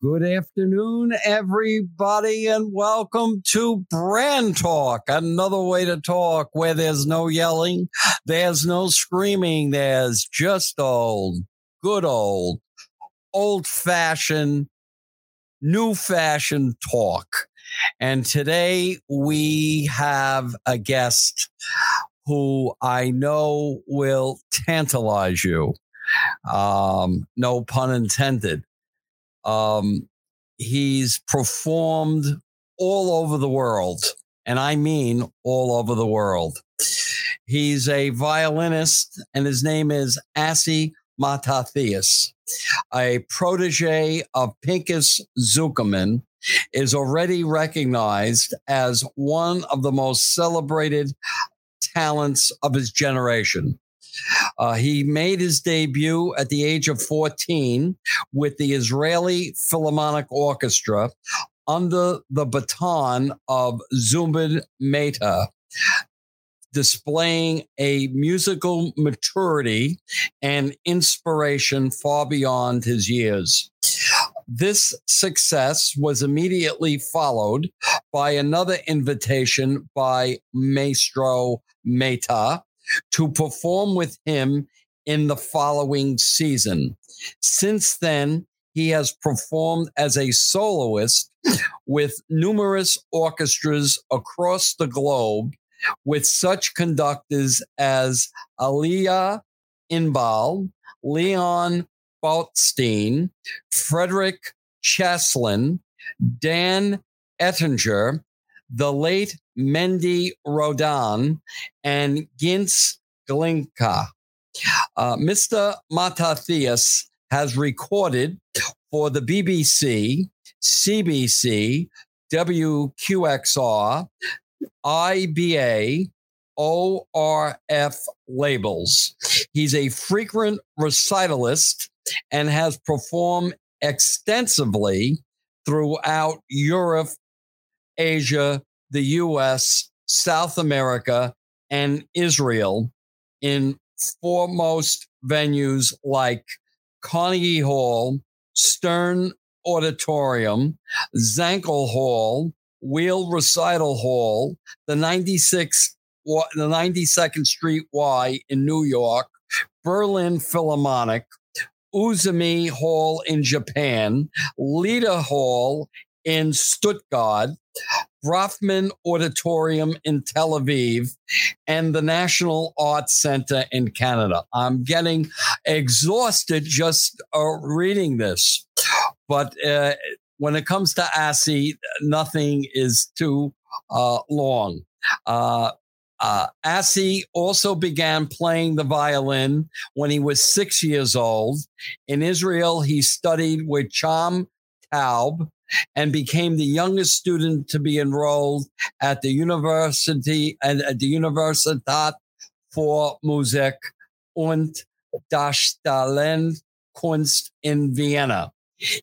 Good afternoon, everybody, and welcome to Brand Talk, another way to talk where there's no yelling, there's no screaming, there's just old, good old, old fashioned, new fashioned talk. And today we have a guest who I know will tantalize you. Um, no pun intended. Um, he's performed all over the world, and I mean all over the world. He's a violinist, and his name is Asi Matathias, a protege of Pinchas Zukerman, is already recognized as one of the most celebrated talents of his generation. Uh, he made his debut at the age of 14 with the Israeli Philharmonic Orchestra under the baton of Zubin Mehta, displaying a musical maturity and inspiration far beyond his years. This success was immediately followed by another invitation by Maestro Mehta to perform with him in the following season. Since then, he has performed as a soloist with numerous orchestras across the globe with such conductors as Eliahu Inbal, Leon Botstein, Frederick Chaslin, Dan Ettinger, the late Mendy Rodan, and Gintz Glinka. Uh, Mr. Matathias has recorded for the BBC, CBC, WQXR, IBA, ORF labels. He's a frequent recitalist and has performed extensively throughout Europe Asia, the US, South America, and Israel in foremost venues like Carnegie Hall, Stern Auditorium, Zankel Hall, Weill Recital Hall, the 96 the 92nd Street Y in New York, Berlin Philharmonic, Izumi Hall in Japan, Liederhalle in Stuttgart, Bronfman Auditorium in Tel Aviv, and the National Arts Center in Canada. I'm getting exhausted just uh, reading this, but uh, when it comes to Asi, nothing is too uh, long. Uh, uh, also began playing the violin when he was six years old. In Israel, he studied with Chaim Taub and became the youngest student to be enrolled at the University and at the Universität für Musik und Darstellende Kunst in Vienna.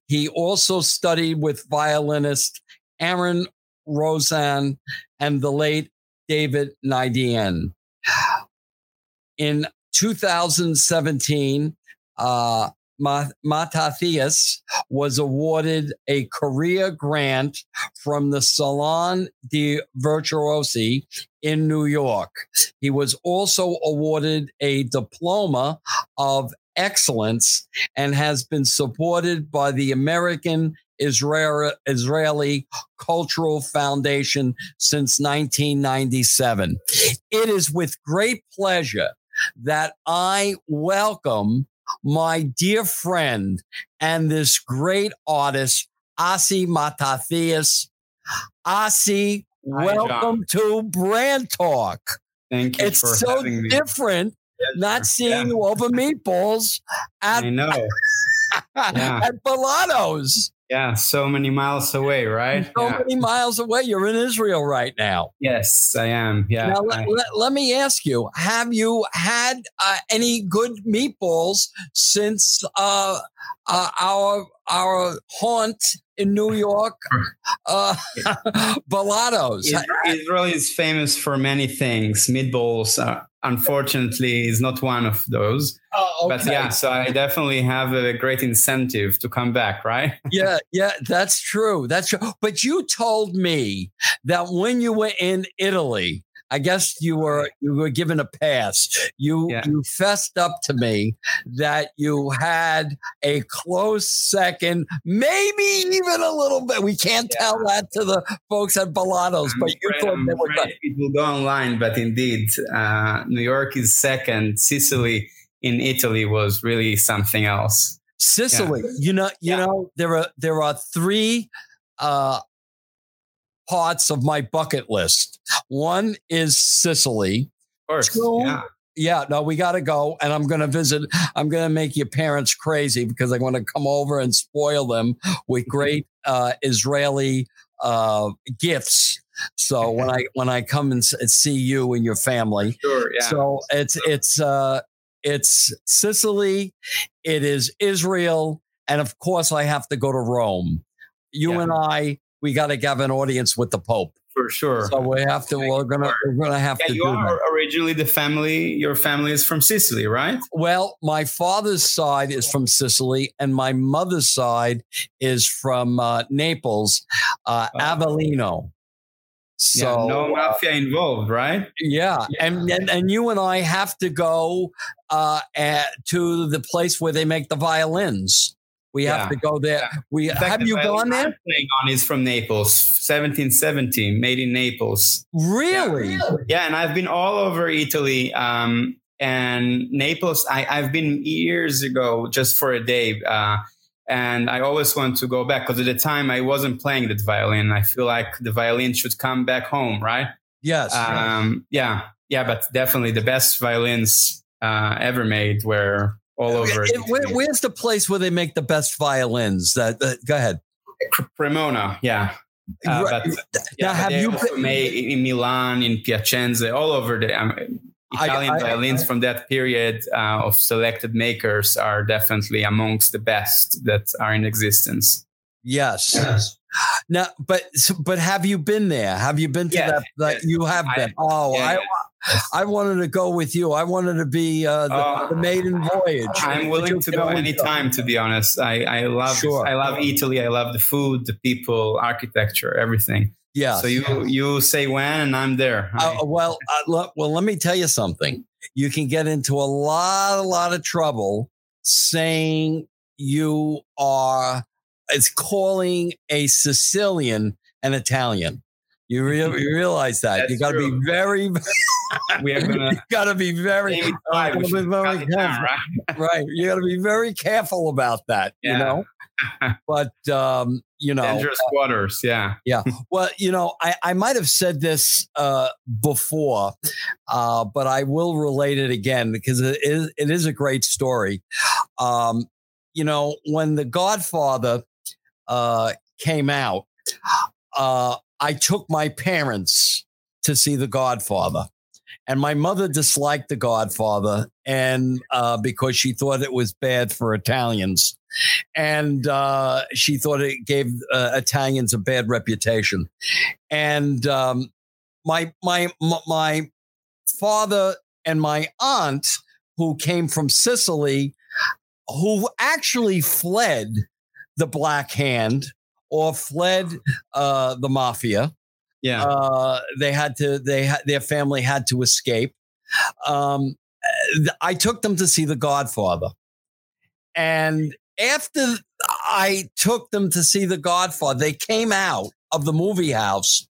He also studied with violinist Aaron Rosand and the late David Nidian. In 2017, uh, Matathias was awarded a career grant from the Salon de Virtuosi in New York. He was also awarded a diploma of excellence and has been supported by the American Israel, Israeli Cultural Foundation since 1997. It is with great pleasure that I welcome my dear friend and this great artist, Asi Matathias. Asi, Hi, welcome John. to Brand Talk. Thank you it's for so having me. different yes, not seeing yeah. you over meatballs at, I know. yeah. at Bellato's. Yeah, so many miles away, right? So yeah. many miles away. You're in Israel right now. Yes, I am. Yeah. Now, let, let, let me ask you have you had uh, any good meatballs since uh, uh, our, our haunt in New York, uh, Bellato's? Israel is famous for many things. Meatballs are, unfortunately is not one of those. Oh, But yeah, so I definitely have a great incentive to come back, right? yeah, yeah, that's true. That's true. But you told me that when you were in Italy, I guess you were you were given a pass. You Yeah. you fessed up to me that you had a close second, maybe even a little bit. We can't Yeah. tell that to the folks at Bellato's, I'm but you afraid- thought I'm they were good. It will go online, but indeed, uh, New York is second. Sicily in Italy was really something else. Sicily, you know, you Yeah. know, there are there are three uh parts of my bucket list. One is Sicily. Of course, True. yeah. Yeah, no, we got to go, and I'm going to visit. I'm going to make your parents crazy because I want to come over and spoil them with great uh, Israeli uh, gifts. So when I when I come and see you and your family, Sure, yeah. so it's it's uh, it's Sicily, it is Israel, and of course I have to go to Rome. You Yeah. and I, we got to have an audience with the Pope. for sure. So we have to. We're gonna we're gonna have yeah, to you do that. are originally the family. Your family is from Sicily, right? Well, my father's side is from Sicily, and my mother's side is from uh, Naples, uh, Oh. Avellino. So yeah, no uh, mafia involved, right? yeah, and, and and you and I have to go uh, at, to the place where they make the violins. We have to go there. Yeah. We fact, have the you gone there? Playing on is from Naples, 1770, made in Naples. Really? Yeah, and I've been all over Italy. Um, and Naples, I, I've been years ago just for a day. Uh, and I always want to go back because at the time I wasn't playing that violin. I feel like the violin should come back home, right? Yes. Um, yeah, yeah, but definitely the best violins uh, ever made were all over. It- where- where's the place where they make the best violins? That, that go ahead. Cremona, yeah. Uh, Right. but yeah, Now, have you also been- made in Milan, in Piacenza, all over the um, I- Italian I- violins from that period uh, of selected makers are definitely amongst the best that are in existence. Yes. yes. Now, but but have you been there? Have you been to Yes, that? that yes. you have I- been. Oh, Yeah, I I wanted to go with you. I wanted to be uh, the, Oh. the maiden voyage. I'm willing to go anytime. To be honest, I, I love Sure. I love Italy. I love the food, the people, architecture, everything. Yeah. So you you say when, and I'm there. Uh, well, uh, well, let me tell you something. You can get into a lot, a lot of trouble saying you are. It's calling a Sicilian an Italian. You, re- you realize that That's you got to be very, we are gonna. you got to be very, Maybe five, we gotta be very down, right? right. You got to be very careful about that. You know, but um, you know, Dangerous waters. Yeah. well, you know, I, I might have said this uh, before, uh, but I will relate it again because it is it is a great story. Um, you know, when The Godfather uh, came out, uh, I took my parents to see The Godfather. And my mother disliked The Godfather, and uh, because she thought it was bad for Italians, and uh, she thought it gave uh, Italians a bad reputation. And um, my my my father and my aunt, who came from Sicily, who actually fled the Black Hand or fled uh, the mafia. Yeah. Uh, they had to. They had their family had to escape. Um, I took them to see The Godfather, and after I took them to see The Godfather, they came out of the movie house,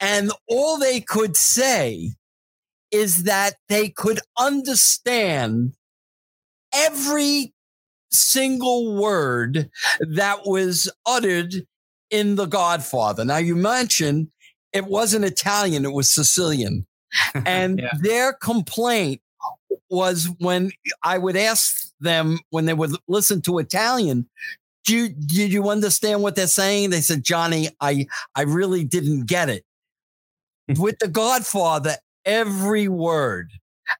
and all they could say is that they could understand every single word that was uttered in The Godfather. Now, you mentioned it wasn't Italian, it was Sicilian. And Yeah. their complaint was when I would ask them when they would listen to Italian, do you, did you understand what they're saying? They said, Johnny, I, I really didn't get it. With The Godfather, every word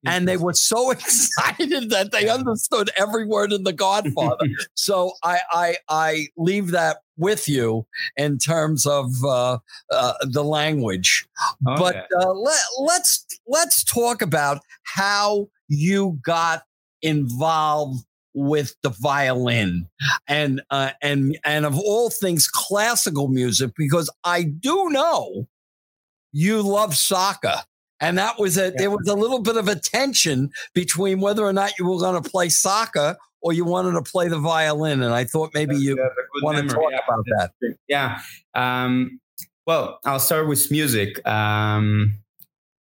and they were so excited that they understood every word in The Godfather. so I, I I leave that with you in terms of uh, uh, the language. Oh, but uh, let, let's let's talk about how you got involved with the violin and uh, and and of all things classical music because I do know you love soccer and that was a yeah. there was a little bit of a tension between whether or not you were going to play soccer or you wanted to play the violin and I thought maybe you want to talk yeah, about that yeah um, well I'll start with music um,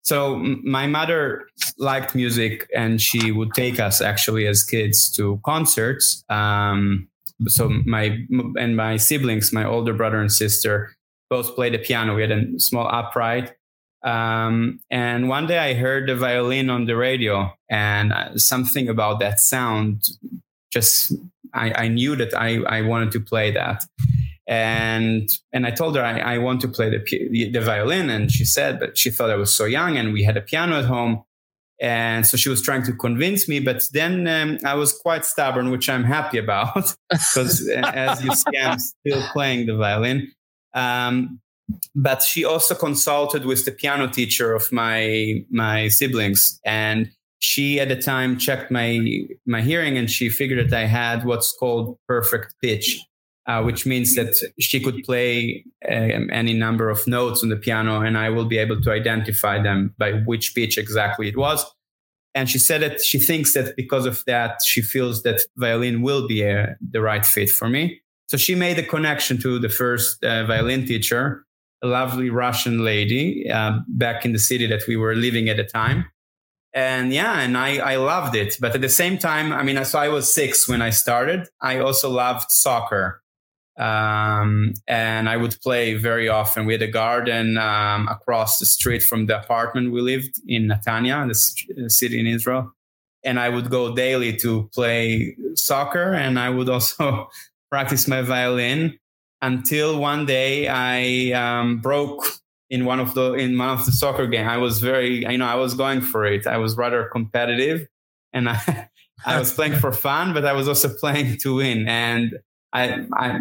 so my mother liked music, and she would take us actually as kids to concerts. Um, so my and my siblings, my older brother and sister, both played the piano. We had a small upright. Um, and one day I heard the violin on the radio, and uh, something about that sound just I, I knew that I, I wanted to play that and and I told her I, I want to play the, the violin, and she said, but she thought I was so young, and we had a piano at home, and so she was trying to convince me. But then um, I was quite stubborn, which I'm happy about, because uh, as you see, I'm still playing the violin. Um, but she also consulted with the piano teacher of my my siblings, and she at the time checked my my hearing, and she figured that I had what's called perfect pitch uh, which means that she could play um, any number of notes on the piano and I will be able to identify them by which pitch exactly it was. And she said that she thinks that because of that, she feels that violin will be a, uh, the right fit for me. So she made a connection to the first uh, violin teacher, a lovely Russian lady uh, back in the city that we were living at the time. And yeah, and I, I loved it. But at the same time, I mean, so I was six when I started. I also loved soccer. Um, and I would play very often. We had a garden um, across the street from the apartment we lived in Netanya, the city in Israel. And I would go daily to play soccer, and I would also practice my violin until one day I um, broke in one of the in one of the soccer game. I was very, you know, I was going for it. I was rather competitive, and I I was playing for fun, but I was also playing to win. And I, I,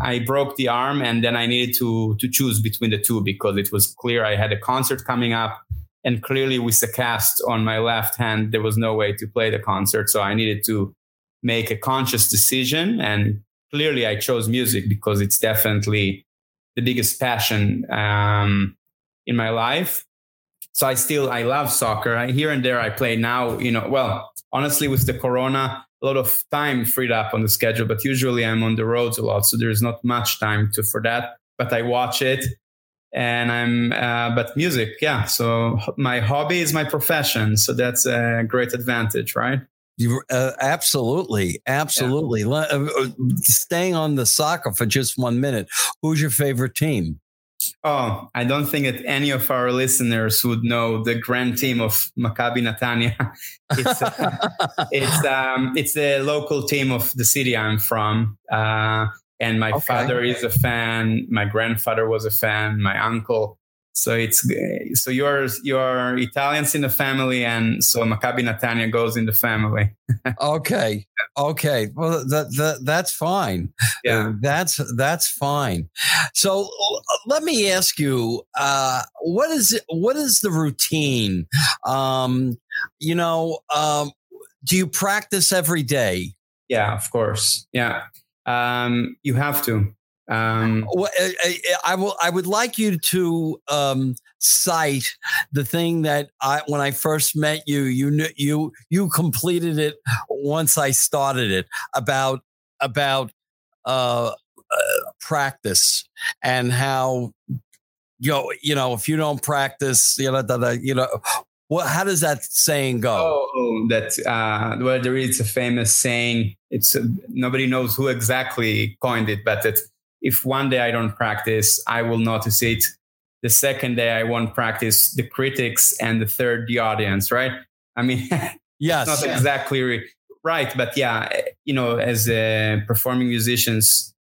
I broke the arm and then I needed to to choose between the two because it was clear I had a concert coming up and clearly with the cast on my left hand there was no way to play the concert so I needed to make a conscious decision and clearly I chose music because it's definitely the biggest passion um, in my life so I still I love soccer I, here and there I play now you know well honestly with the corona a lot of time freed up on the schedule, but usually I'm on the roads a lot, so there's not much time to for that. But I watch it, and I'm. Uh, but music, yeah. So my hobby is my profession, so that's a great advantage, right? You uh, absolutely, absolutely. Yeah. Uh, uh, staying on the soccer for just one minute. Who's your favorite team? Oh, I don't think that any of our listeners would know the grand team of Maccabi Netanya. It's uh, it's um, it's the local team of the city I'm from, uh, and my okay. father is a fan. My grandfather was a fan. My uncle so it's so you're you're Italians in the family, and so Maccabi Netanya goes in the family. okay, okay. Well, that, that that's fine. Yeah, uh, that's that's fine. So let me ask you, uh, what is what is the routine? Um, you know, um, do you practice every day? Yeah, of course. Yeah, um, you have to. Um, well, I, I, will. I would like you to um, cite the thing that I, when I first met you, you knew you you completed it once I started it about about uh, uh, practice and how you know, you know if you don't practice, you know, that you know. What, how does that saying go? Oh, oh that uh, well, there is a famous saying. It's uh, nobody knows who exactly coined it, but it's if one day I don't practice, I will notice it. The second day I won't practice the critics, and the third the audience. Right? I mean, yes, not exactly right, but yeah, you know, as uh, performing musicians,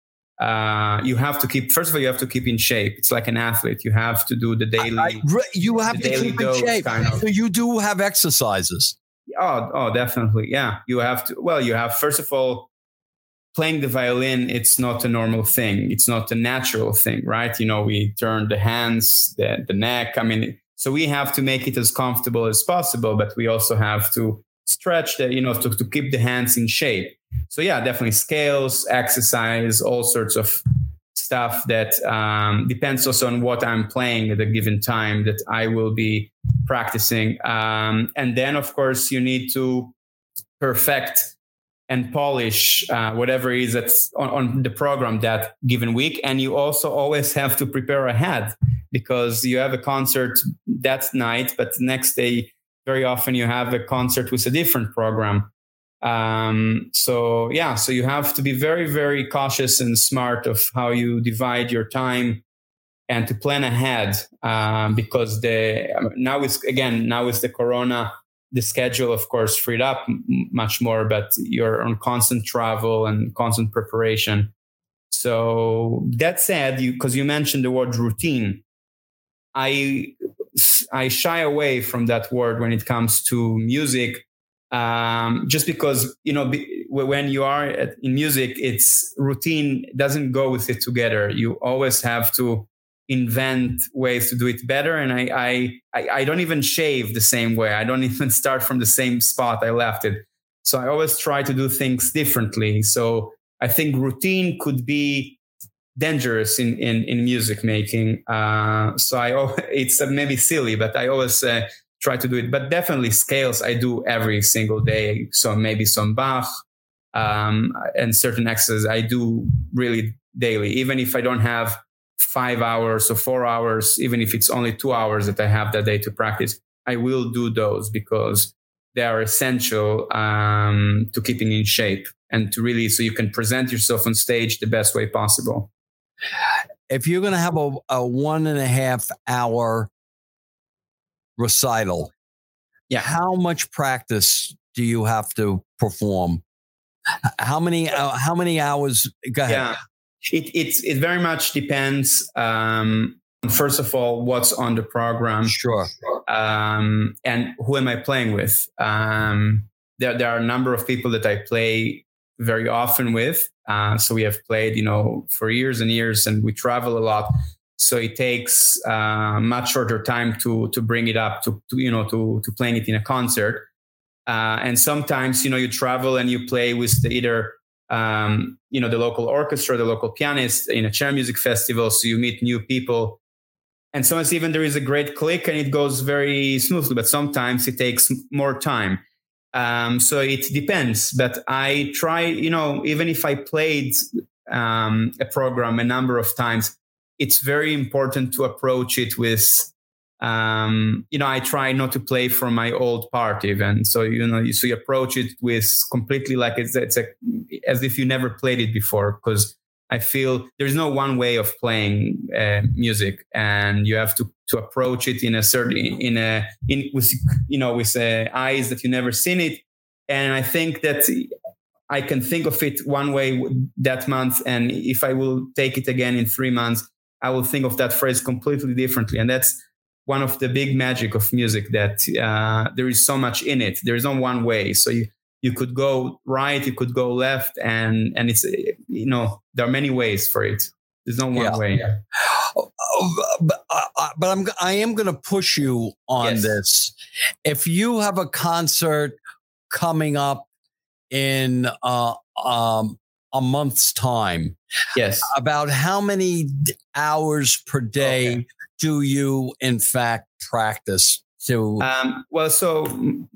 uh, you have to keep first of all you have to keep in shape it's like an athlete you have to do the daily I, I, you have to keep in shape kind of. so you do have exercises oh oh definitely yeah you have to well you have first of all playing the violin it's not a normal thing. It's not a natural thing right? You know we turn the hands the, the neck. I mean so we have to make it as comfortable as possible but we also have to stretch the you know to, to keep the hands in shape. So yeah definitely scales exercise all sorts of stuff that um, depends also on what i'm playing at a given time that i will be practicing. Um, and then of course you need to perfect and polish uh, whatever is that's on, on, the program that given week. And you also always have to prepare ahead because you have a concert that night but the next day very often you have a concert with a different program. Um, so yeah so you have to be very very cautious and smart of how you divide your time and to plan ahead um, because the now is again now is the corona the schedule of course freed up m- much more but you're on constant travel and constant preparation so that said because you mentioned the word routine i I shy away from that word when it comes to music, um, just because you know when you are at, in music, it's routine doesn't go with it together. You always have to invent ways to do it better, and I I I don't even shave the same way. I don't even start from the same spot I left it. So I always try to do things differently. So I think routine could be dangerous in in, in music making. Uh, so I it's maybe silly, but I always uh, try to do it. But definitely scales I do every single day. So maybe some Bach um, and certain exercises I do really daily, even if I don't have five hours or four hours, even if it's only two hours that I have that day to practice. I will do those because they are essential um, to keeping in shape and to really so you can present yourself on stage the best way possible if you're going to have a, a one and a half hour recital, yeah, how much practice do you have to perform? How many uh, how many hours? Go ahead. Yeah, it it it very much depends. Um, first of all, what's on the program? Sure. Um, and who am I playing with? Um, there there are a number of people that I play very often with. Uh, so we have played, you know, for years and years, and we travel a lot. So it takes uh, much shorter time to to bring it up to, to you know to to playing it in a concert. Uh, and sometimes you know you travel and you play with the, either um, you know the local orchestra, the local pianist in a chamber music festival. So you meet new people, and sometimes even there is a great click and it goes very smoothly. But sometimes it takes more time. Um, so it depends, but I try, you know, even if I played um, a program a number of times, it's very important to approach it with, um, you know, I try not to play from my old part even. So, you know, so you approach it with completely like it's, it's a, as if you never played it before because I feel there's no one way of playing uh, music, and you have to to approach it in a certain in a in with you know with uh, eyes that you never seen it. And I think that I can think of it one way that month, and if I will take it again in three months, I will think of that phrase completely differently. And that's one of the big magic of music that uh, there is so much in it. There is no one way. So you you could go right, you could go left, and and it's you know there are many ways for it. There's no one yeah. way. Oh, oh, but, uh, uh, but I'm I am going to push you on yes. this. If you have a concert coming up in uh, um, a month's time, yes, about how many hours per day okay. Do you in fact practice so, um, well, so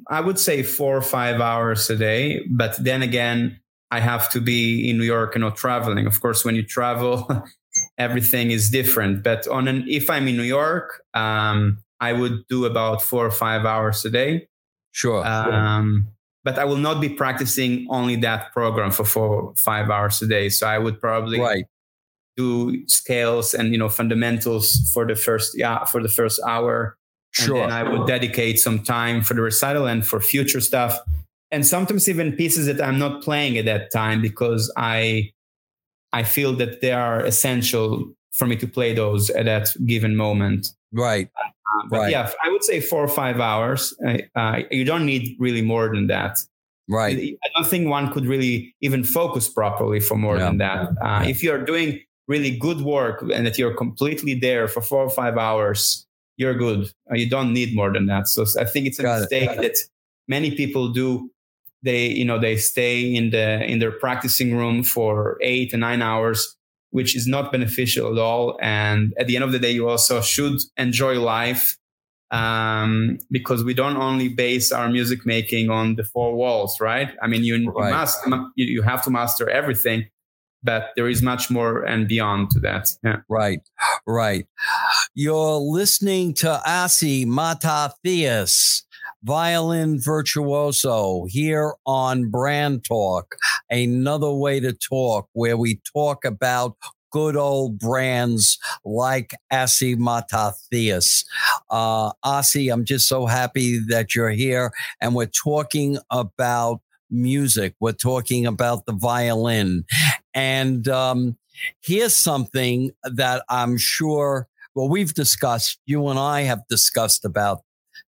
I would say four or five hours a day. But then again, I have to be in New York and not traveling. Of course, when you travel, everything is different. But on an, if I'm in New York, um, I would do about four or five hours a day. Sure. Um, but I will not be practicing only that program for four, five hours a day. So I would probably right. Do scales and you know fundamentals for the first yeah for the first hour Sure. And I would dedicate some time for the recital and for future stuff. And sometimes even pieces that I'm not playing at that time because I I feel that they are essential for me to play those at that given moment. Right. Uh, but right. yeah, I would say four or five hours. Uh, you don't need really more than that. Right. I don't think one could really even focus properly for more yeah. than that. Uh, yeah. If you're doing really good work and that you're completely there for four or five hours, you're good. Uh, you don't need more than that. So I think it's a Got mistake it. that many people do. They, you know, they stay in the in their practicing room for eight to nine hours which is not beneficial at all. And at the end of the day, you also should enjoy life um, because we don't only base our music making on the four walls, right? I mean, you, right. you must, you have to master everything, but there is much more and beyond to that. Yeah. Right, right. You're listening to Asi Matathias violin virtuoso here on Brand Talk, another way to talk where we talk about good old brands like Asi Matathias. Uh, Asi, I'm just so happy that you're here and we're talking about music. We're talking about the violin. And um, here's something that I'm sure, well, we've discussed, you and I have discussed about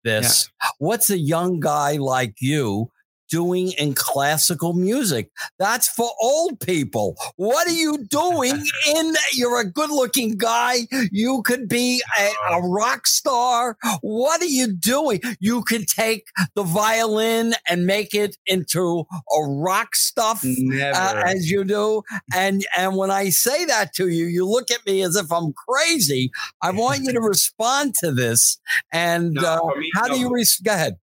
this. Yeah. What's a young guy like you doing in classical music. That's for old people. What are you doing in you're a good looking guy. You could be a, a, rock star. What are you doing? You could take the violin and make it into a rock stuff uh, as you do. And and when I say that to you, you look at me as if I'm crazy. I want you to respond to this. And no, uh, me, how no. do you re- go ahead?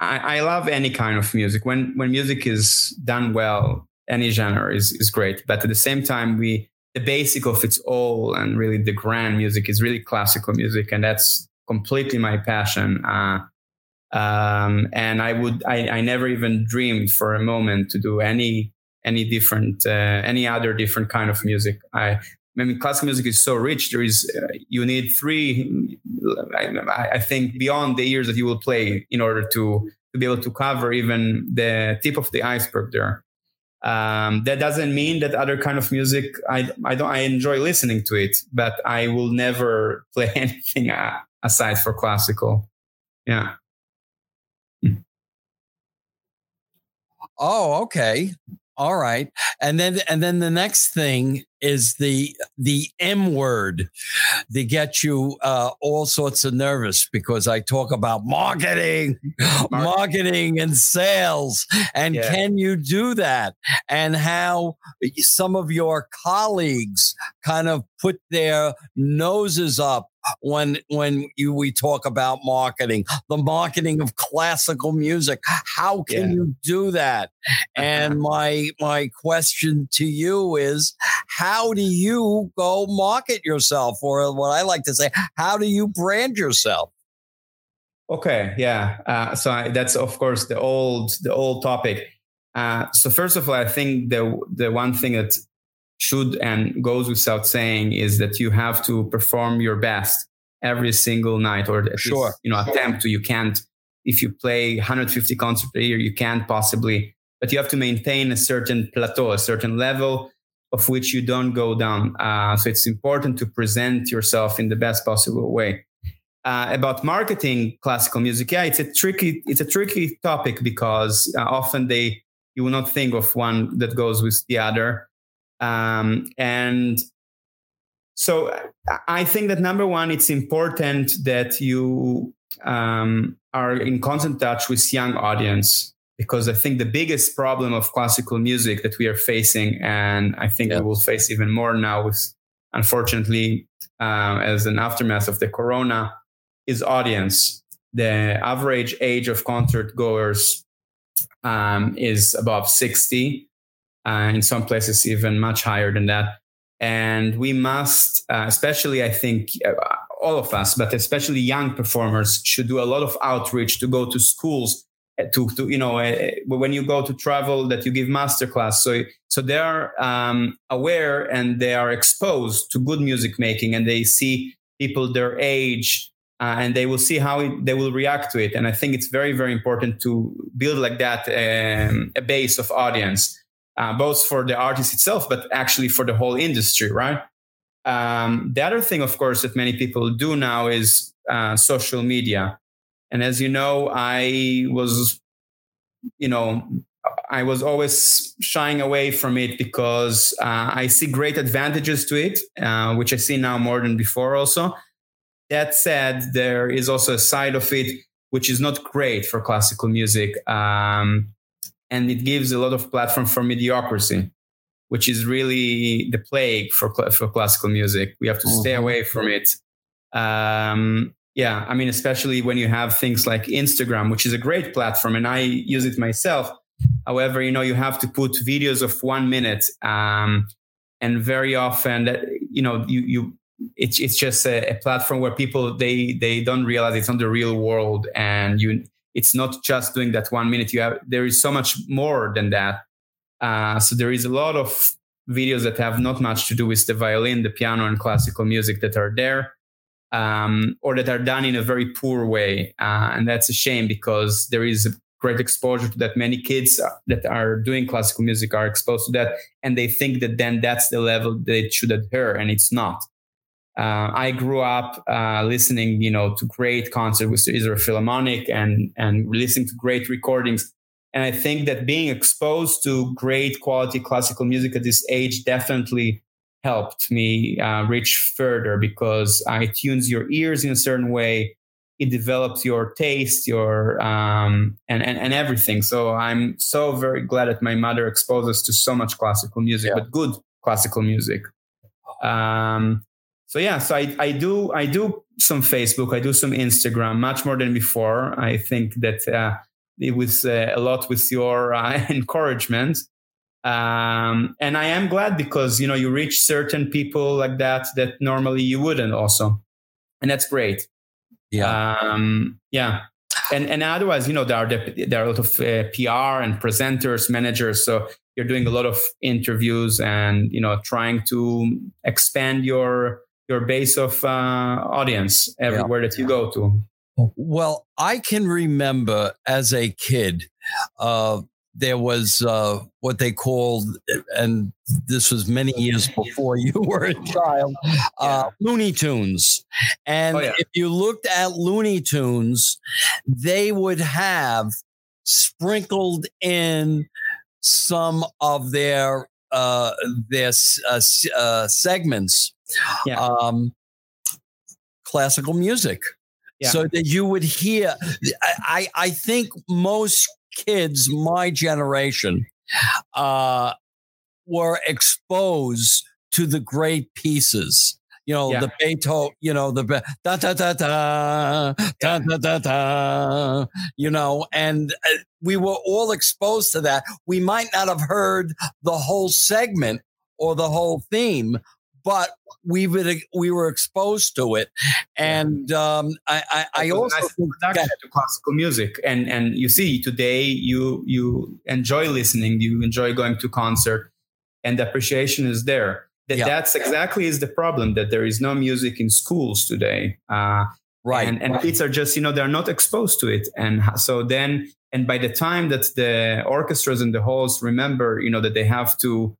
I, I, love any kind of music. When when music is done well, any genre is, is great. But at the same time, we the basic of its all and really the grand music is really classical music, and that's completely my passion. Uh, um, and I would I, I never even dreamed for a moment to do any any different uh, any other different kind of music. I I mean, classical music is so rich. There is, uh, you need three, I, I, think, beyond the years that you will play in order to, to be able to cover even the tip of the iceberg there. Um, that doesn't mean that other kind of music, I, I don't, I enjoy listening to it, but I will never play anything uh, aside for classical. Yeah. Oh, okay. All right. And then and then the next thing is the the M word to get you uh, all sorts of nervous because I talk about marketing, marketing, marketing and sales. And yeah. can you do that? And how some of your colleagues kind of put their noses up when when you we talk about marketing, the marketing of classical music. How can yeah. you do that? And my my question to you is how do you go market yourself or what I like to say, how do you brand yourself? Okay, yeah. Uh, so I, that's of course the old the old topic. Uh, so first of all, I think the the one thing that should and goes without saying is that you have to perform your best every single night or at sure. least, you know attempt to. You can't if you play 150 concerts a year you can't possibly but you have to maintain a certain plateau a certain level of which you don't go down. Uh, so it's important to present yourself in the best possible way. Uh, about marketing classical music yeah it's a tricky it's a tricky topic because uh, often they you will not think of one that goes with the other um, and so I think that number one, it's important that you um, are in constant touch with young audience because I think the biggest problem of classical music that we are facing, and I think yeah. we will face even more now with, unfortunately, uh, as an aftermath of the corona, is audience. The average age of concert goers um, is above 60 uh, in some places even much higher than that. And we must, uh, especially I think uh, all of us, but especially young performers, should do a lot of outreach to go to schools. Uh, to, to you know uh, when you go to travel that you give masterclass so so they are um, aware and they are exposed to good music making and they see people their age uh, and they will see how it, they will react to it. And I think it's very, very important to build like that um, a base of audience uh, both for the artist itself, but actually for the whole industry, right? Um, the other thing, of course, that many people do now is uh, social media. And as you know, I was, you know, I was always shying away from it because uh, I see great advantages to it, uh, which I see now more than before also. That said, there is also a side of it which is not great for classical music. Um, and it gives a lot of platform for mediocrity, which is really the plague for, for classical music. We have to stay mm-hmm. away from it. Um, yeah, I mean, especially when you have things like Instagram, which is a great platform, and I use it myself. However, you know, you have to put videos of one minute, um, and very often, that you know, you you it's it's just a, a, platform where people they they don't realize it's not the real world, and you it's not just doing that one minute. You have there is so much more than that. Uh, so there is a lot of videos that have not much to do with the violin, the piano, and classical music that are there um, or that are done in a very poor way. Uh, and that's a shame because there is a great exposure to that. Many kids that are doing classical music are exposed to that, and they think that then that's the level they should adhere, and it's not. Uh, I grew up uh, listening, you know, to great concerts with the Israel Philharmonic and and listening to great recordings. And I think that being exposed to great quality classical music at this age definitely helped me uh, reach further because it tunes your ears in a certain way. It develops your taste, your um, and, and and everything. So I'm so very glad that my mother exposed us to so much classical music, yeah. but good classical music. Um, so yeah, so I, I do I do some Facebook, I do some Instagram, much more than before. I think that uh, it was uh, a lot with your uh, encouragement. Um, and i am glad because you know you reach certain people like that that normally you wouldn't also. And that's great. Yeah. Um, yeah. And and otherwise you know there are there are a lot of uh, pr and presenters managers. So you're doing a lot of interviews and you know trying to expand your your base of uh, audience everywhere yeah. that you go to well i can remember as a kid uh, there was uh, what they called, and this was many years before you were a child, uh, Looney Tunes. And oh, yeah. if you looked at Looney Tunes, they would have sprinkled in some of their uh, their uh, uh, segments, yeah. um, classical music. Yeah. So that you would hear, I, I think most kids my generation uh, were exposed to the great pieces. You know, yeah. the Beethoven, you know, the da da da da, da da da da, you know, and uh, we were all exposed to that. We might not have heard the whole segment or the whole theme, but we would we were exposed to it, and um, I, I, I also nice think that, to classical music, and and you see today you you enjoy listening, you enjoy going to concert, and the appreciation is there. That yeah. that's exactly is the problem that there is no music in schools today. Uh, right, and, and right. kids are just you know they're not exposed to it, and so then and by the time that the orchestras and the halls remember you know that they have to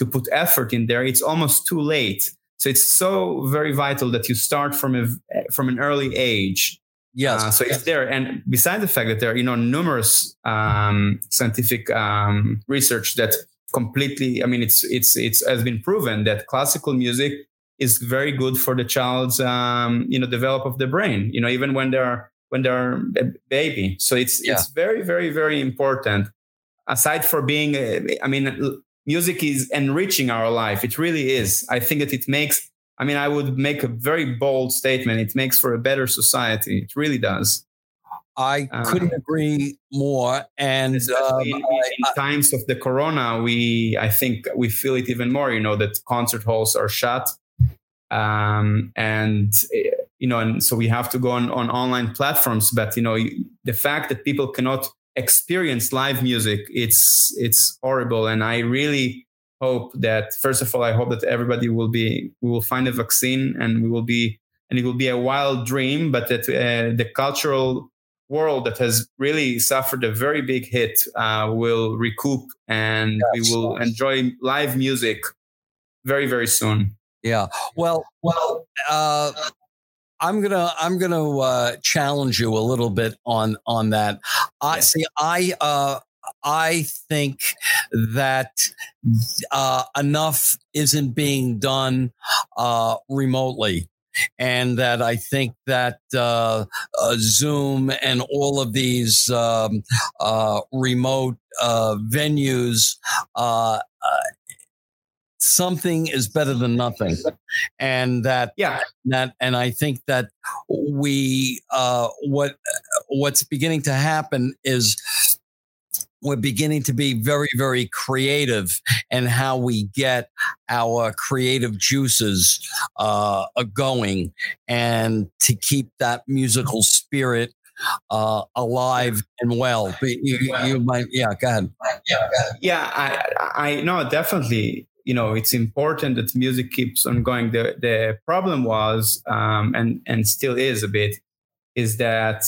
to put effort in there, it's almost too late. So it's so very vital that you start from a from an early age. Yes. Uh, so yes. it's there, and besides the fact that there are you know numerous um, scientific um, research that completely, I mean, it's it's it's has been proven that classical music is very good for the child's um, you know develop of the brain. You know, even when they're when they're a baby. So it's yeah. it's very very very important. Aside for being, I mean, music is enriching our life. It really is. I think that it makes, I mean, I would make a very bold statement. It makes for a better society. It really does. I uh, couldn't agree more. And um, in, in I, times of the corona, we, I think we feel it even more, you know, that concert halls are shut. Um, and, you know, and so we have to go on, on online platforms. But, you know, the fact that people cannot experience live music it's it's horrible and i really hope that first of all i hope that everybody will be we will find a vaccine and we will be and it will be a wild dream but that uh, the cultural world that has really suffered a very big hit uh, will recoup and yes. we will enjoy live music very very soon yeah well well uh, I'm gonna I'm gonna uh, challenge you a little bit on on that. I yeah. see. I uh, I think that uh, enough isn't being done uh, remotely. And that I think that uh, uh Zoom and all of these um, uh, remote uh, venues something is better than nothing and that yeah that and i think that we uh what what's beginning to happen is we're beginning to be very, very creative in how we get our creative juices uh, going and to keep that musical spirit uh, alive and well. You, you, might, yeah, go ahead. Yeah, I, I know definitely. You know, it's important that music keeps on going. The the problem was, um, and and still is a bit, is that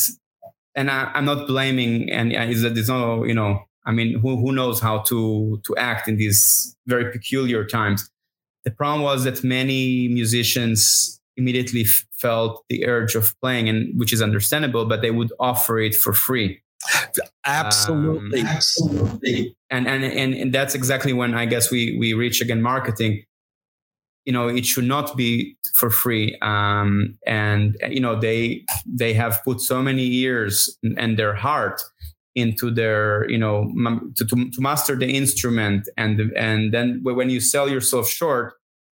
and I, am not blaming and is that there's no you know I mean who who knows how to to act in these very peculiar times. The problem was that many musicians immediately felt the urge of playing, and which is understandable, but they would offer it for free. Absolutely, um, absolutely. And, and and and that's exactly when I guess we we reach again marketing. You know it should not be for free. Um, and you know they they have put so many years and their heart into their you know to, to, to master the instrument. And and then when you sell yourself short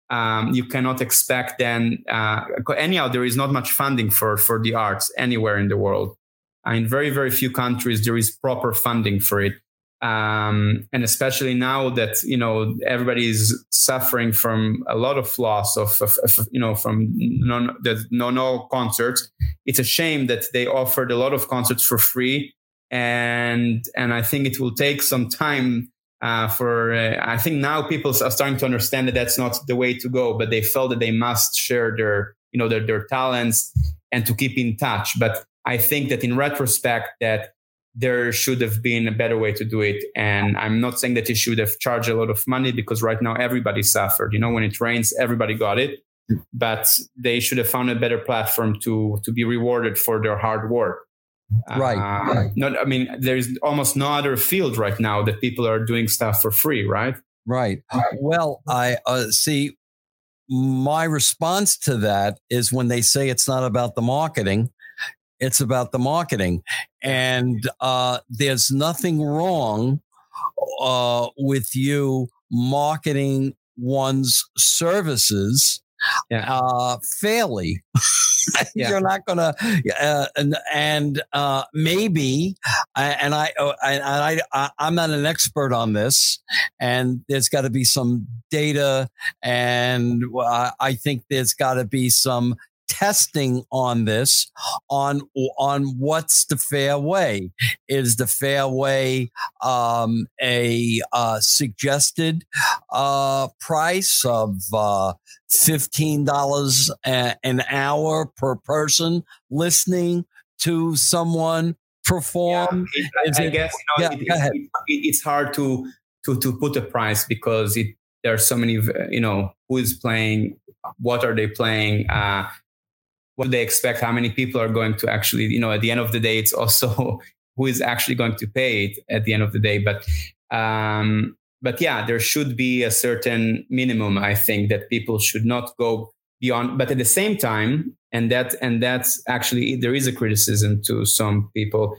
um, you cannot expect then uh, anyhow there is not much funding for for the arts anywhere in the world in very very few countries there is proper funding for it. Um, and especially now that you know everybody is suffering from a lot of loss of, of, of you know from no the no no concerts it's a shame that they offered a lot of concerts for free. And and i think it will take some time uh, for uh, i think now people are starting to understand that that's not the way to go but they felt that they must share their you know their, their talents and to keep in touch. But i think that in retrospect that there should have been a better way to do it. And I'm not saying that you should have charged a lot of money because right now everybody suffered. You know, when it rains, everybody got it. But they should have found a better platform to to be rewarded for their hard work. Right. Uh, right. Not, I mean, there's almost no other field right now that people are doing stuff for free, right? Right. Well, I uh, see. My response to that is when they say it's not about the marketing, it's about the marketing. And uh, there's nothing wrong uh, with you marketing one's services yeah. uh, fairly. yeah. You're not going to, uh, and, and uh, maybe, and I, uh, I, I, I'm not an expert on this, and there's got to be some data, and I think there's got to be some testing on this on on what's the fair way. Is the fair way um, a uh, suggested uh, price of uh, $15 a- an hour per person listening to someone perform yeah, it, I, I, guess you know, yeah, it, it, it's hard to to to put a price because it there are so many you know who is playing what are they playing uh, what they expect how many people are going to actually you know at the end of the day it's also who is actually going to pay it at the end of the day. But um but yeah there should be a certain minimum i think that people should not go beyond but at the same time and that and that's actually there is a criticism to some people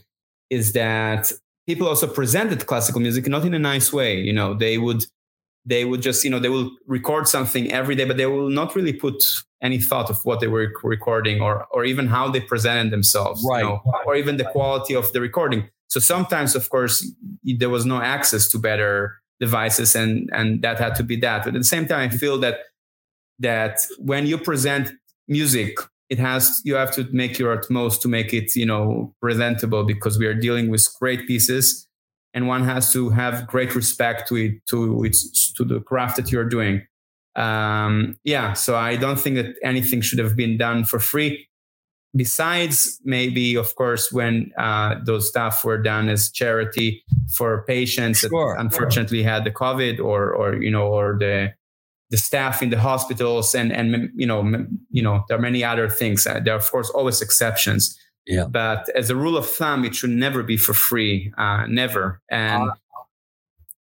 is that people also presented classical music not in a nice way you know they would they would just you know they will record something every day but they will not really put any thought of what they were recording or or even how they presented themselves right. you know, or even the quality of the recording. So sometimes of course there was no access to better devices and and that had to be that. But at the same time i feel that that when you present music it has you have to make your utmost to make it you know presentable because we are dealing with great pieces and one has to have great respect to it to its to the craft that you're doing um, yeah so i don't think that anything should have been done for free besides maybe, of course, when uh, those stuff were done as charity for patients sure, that unfortunately sure. had the COVID or, or, you know, or the, the staff in the hospitals and, and, you know, you know, there are many other things. Uh, there are, of course, always exceptions. Yeah. But as a rule of thumb, it should never be for free. Uh, never. And, uh,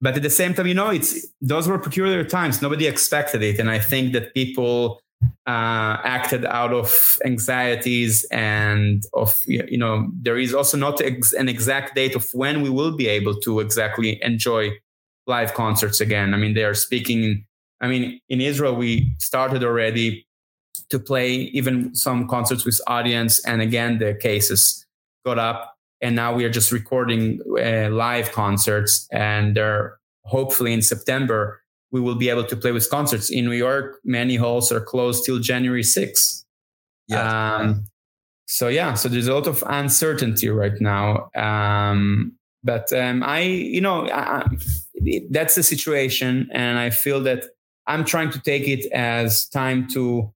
but at the same time, you know, it's, those were peculiar times. Nobody expected it. And I think that people, uh, acted out of anxieties and of you know there is also not ex- an exact date of when we will be able to exactly enjoy live concerts again i mean they are speaking i mean in israel we started already to play even some concerts with audience and again the cases got up and now we are just recording uh, live concerts and they're hopefully in september we will be able to play with concerts in New York. Many halls are closed till January 6th. Yeah. Um, so yeah, so there's a lot of uncertainty right now. Um, but um, I, you know, I, that's the situation, and I feel that I'm trying to take it as time to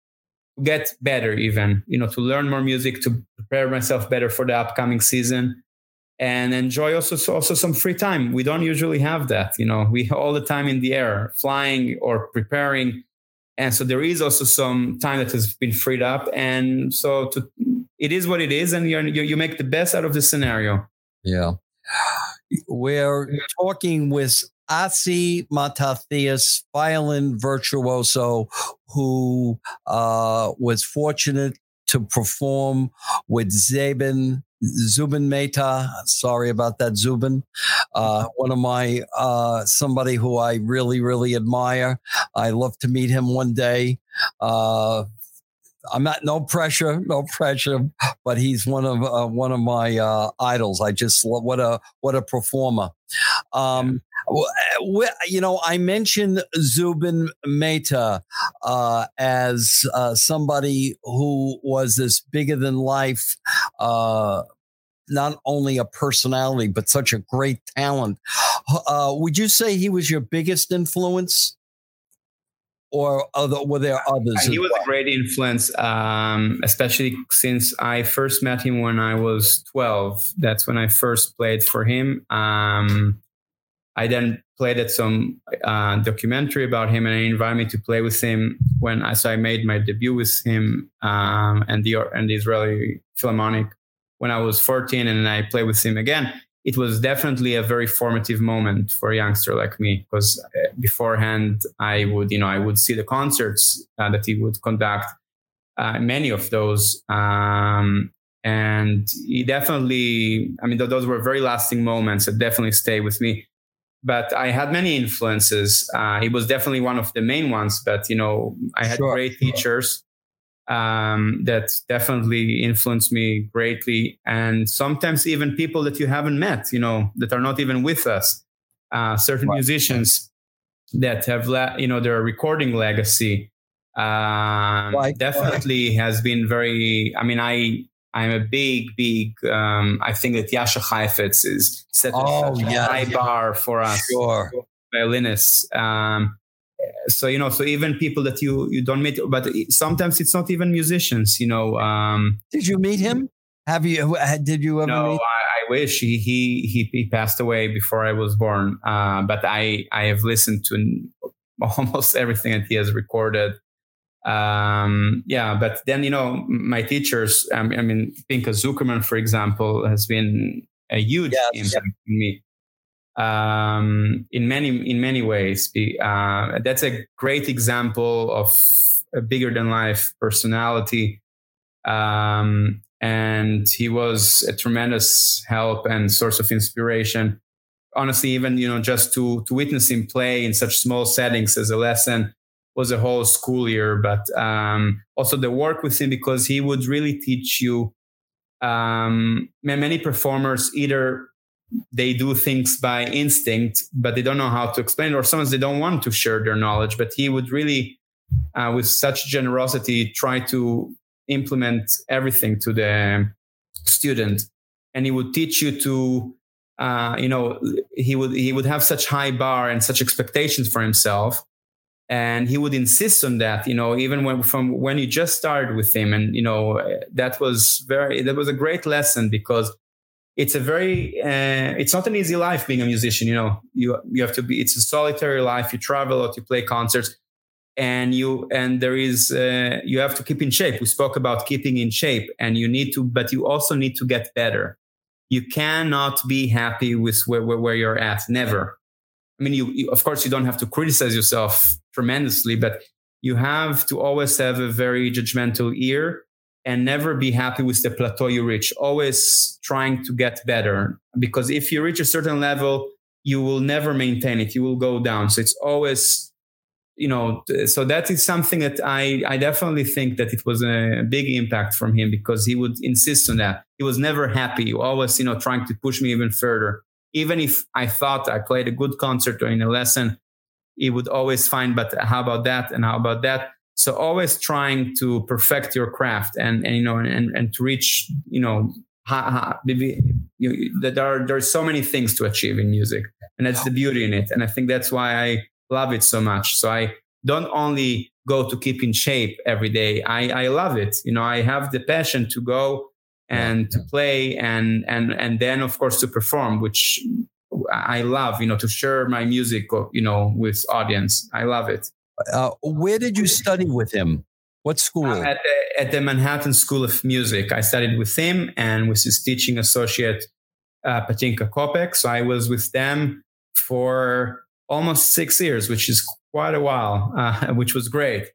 get better, even you know, to learn more music, to prepare myself better for the upcoming season and enjoy also also some free time. We don't usually have that, you know. We all the time in the air, flying or preparing, and so there is also some time that has been freed up. And so to, it is what it is, and you you make the best out of the scenario. Yeah, we're talking with Asi Matathias, violin virtuoso, who uh, was fortunate to perform with Zeben Zubin Mehta. Sorry about that, Zubin. Uh, one of my, uh, somebody who I really, really admire. I love to meet him one day. Uh, I'm not no pressure, no pressure, but he's one of uh, one of my uh, idols. I just love what a what a performer. Um, you know, I mentioned Zubin Mehta uh, as uh, somebody who was this bigger than life, uh, not only a personality, but such a great talent. Uh, would you say he was your biggest influence? Or other, were there others? He was well? a great influence, um, especially since I first met him when I was 12. That's when I first played for him. Um, I then played at some uh, documentary about him, and he invited me to play with him when I, so I made my debut with him um, and the and the Israeli Philharmonic when I was 14, and I played with him again. It was definitely a very formative moment for a youngster like me because uh, beforehand I would you know I would see the concerts uh, that he would conduct, uh, many of those. Um, and he definitely, I mean, those were very lasting moments that definitely stay with me but I had many influences. Uh, he was definitely one of the main ones, but you know, I had sure, great teachers um, that definitely influenced me greatly, and sometimes even people that you haven't met, you know, that are not even with us. Uh, certain right. musicians that have, le- you know, their recording legacy um, right. definitely has been very. I mean, I I'm a big, big. Um, I think that Jascha Heifetz is set oh, such yeah, a high yeah. bar for us sure. violinists. Um, so you know, so even people that you you don't meet, but sometimes it's not even musicians. You know. Um, did you meet him? Have you? Did you ever? No, meet? I, I wish he, he he he passed away before I was born. Uh, but I I have listened to almost everything that he has recorded um, yeah, but then you know my teachers. Um, I mean, Pinchas Zukerman, for example, has been a huge yes, impact yeah. on me um, in many in many ways. Uh, that's a great example of a bigger than life personality. Um, and he was a tremendous help and source of inspiration. Honestly, even you know, just to to witness him play in such small settings as a lesson was a whole school year, but um, also the work with him because he would really teach you. Um, many performers either they do things by instinct, but they don't know how to explain, it, or sometimes they don't want to share their knowledge. But he would really, uh, with such generosity, try to implement everything to the student, and he would teach you to. Uh, you know, he would he would have such high bar and such expectations for himself and he would insist on that you know even when from when you just started with him. And you know that was very that was a great lesson because it's a very uh, it's not an easy life being a musician you know. You you have to be it's a solitary life. You travel or you play concerts. And you and there is uh, you have to keep in shape. We spoke about keeping in shape and you need to but you also need to get better. You cannot be happy with where, where, where you're at. Never i mean you, you of course you don't have to criticize yourself tremendously, but you have to always have a very judgmental ear and never be happy with the plateau you reach. Always trying to get better because if you reach a certain level, you will never maintain it. You will go down. So it's always, you know, so that is something that I, I definitely think that it was a big impact from him because he would insist on that. He was never happy. Always, you know, trying to push me even further. Even if I thought I played a good concert or in a lesson, he would always find, but how about that? And how about that? So always trying to perfect your craft and, and you know, and, and to reach, you know, ha, ha, maybe you, there are, there are so many things to achieve in music and that's the beauty in it. And I think that's why I love it so much. So I don't only go to keep in shape every day. I, I love it. You know, I have the passion to go and to play and and and then of course to perform which I love, you know, to share my music, you know, with audience. I love it. Uh, where did you study with him? What school? Uh, at, the, at the Manhattan School of Music. I studied with him and with his teaching associate, uh, Patinka Kopec. So I was with them for almost six years, which is quite a while, uh, which was great.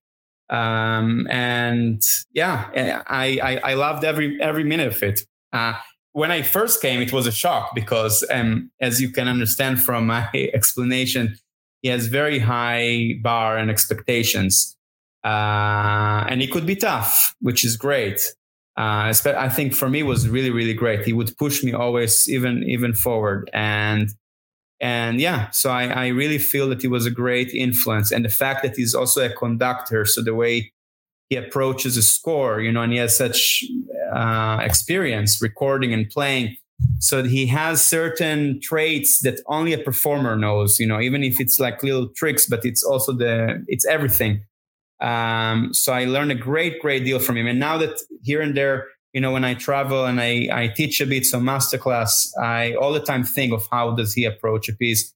Um, and yeah, I, I, I loved every every minute of it. Uh, when I first came, it was a shock because, um, as you can understand from my explanation, he has very high bar and expectations, uh, and he could be tough, which is great. Uh, I think for me was really really great. He would push me always even even forward, and and yeah, so I, I really feel that he was a great influence, and the fact that he's also a conductor, so the way he approaches a score, you know, and he has such uh, experience recording and playing. So he has certain traits that only a performer knows, you know, even if it's like little tricks, but it's also the, it's everything. Um, so I learned a great, great deal from him. And now that here and there, you know, when I travel and I, I teach a bit, so masterclass, I all the time think of how does he approach a piece.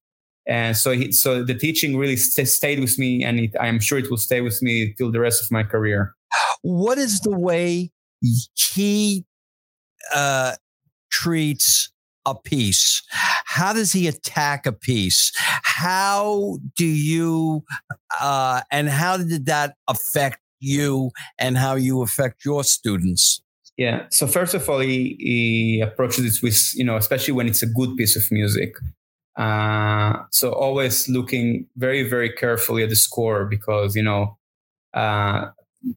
And so, he, so the teaching really st- stayed with me, and it, I'm sure it will stay with me till the rest of my career. What is the way he uh, treats a piece? How does he attack a piece? How do you, uh, and how did that affect you and how you affect your students? Yeah. So first of all, he, he approaches it with, you know, especially when it's a good piece of music. Uh, so always looking very, very carefully at the score because, you know, uh,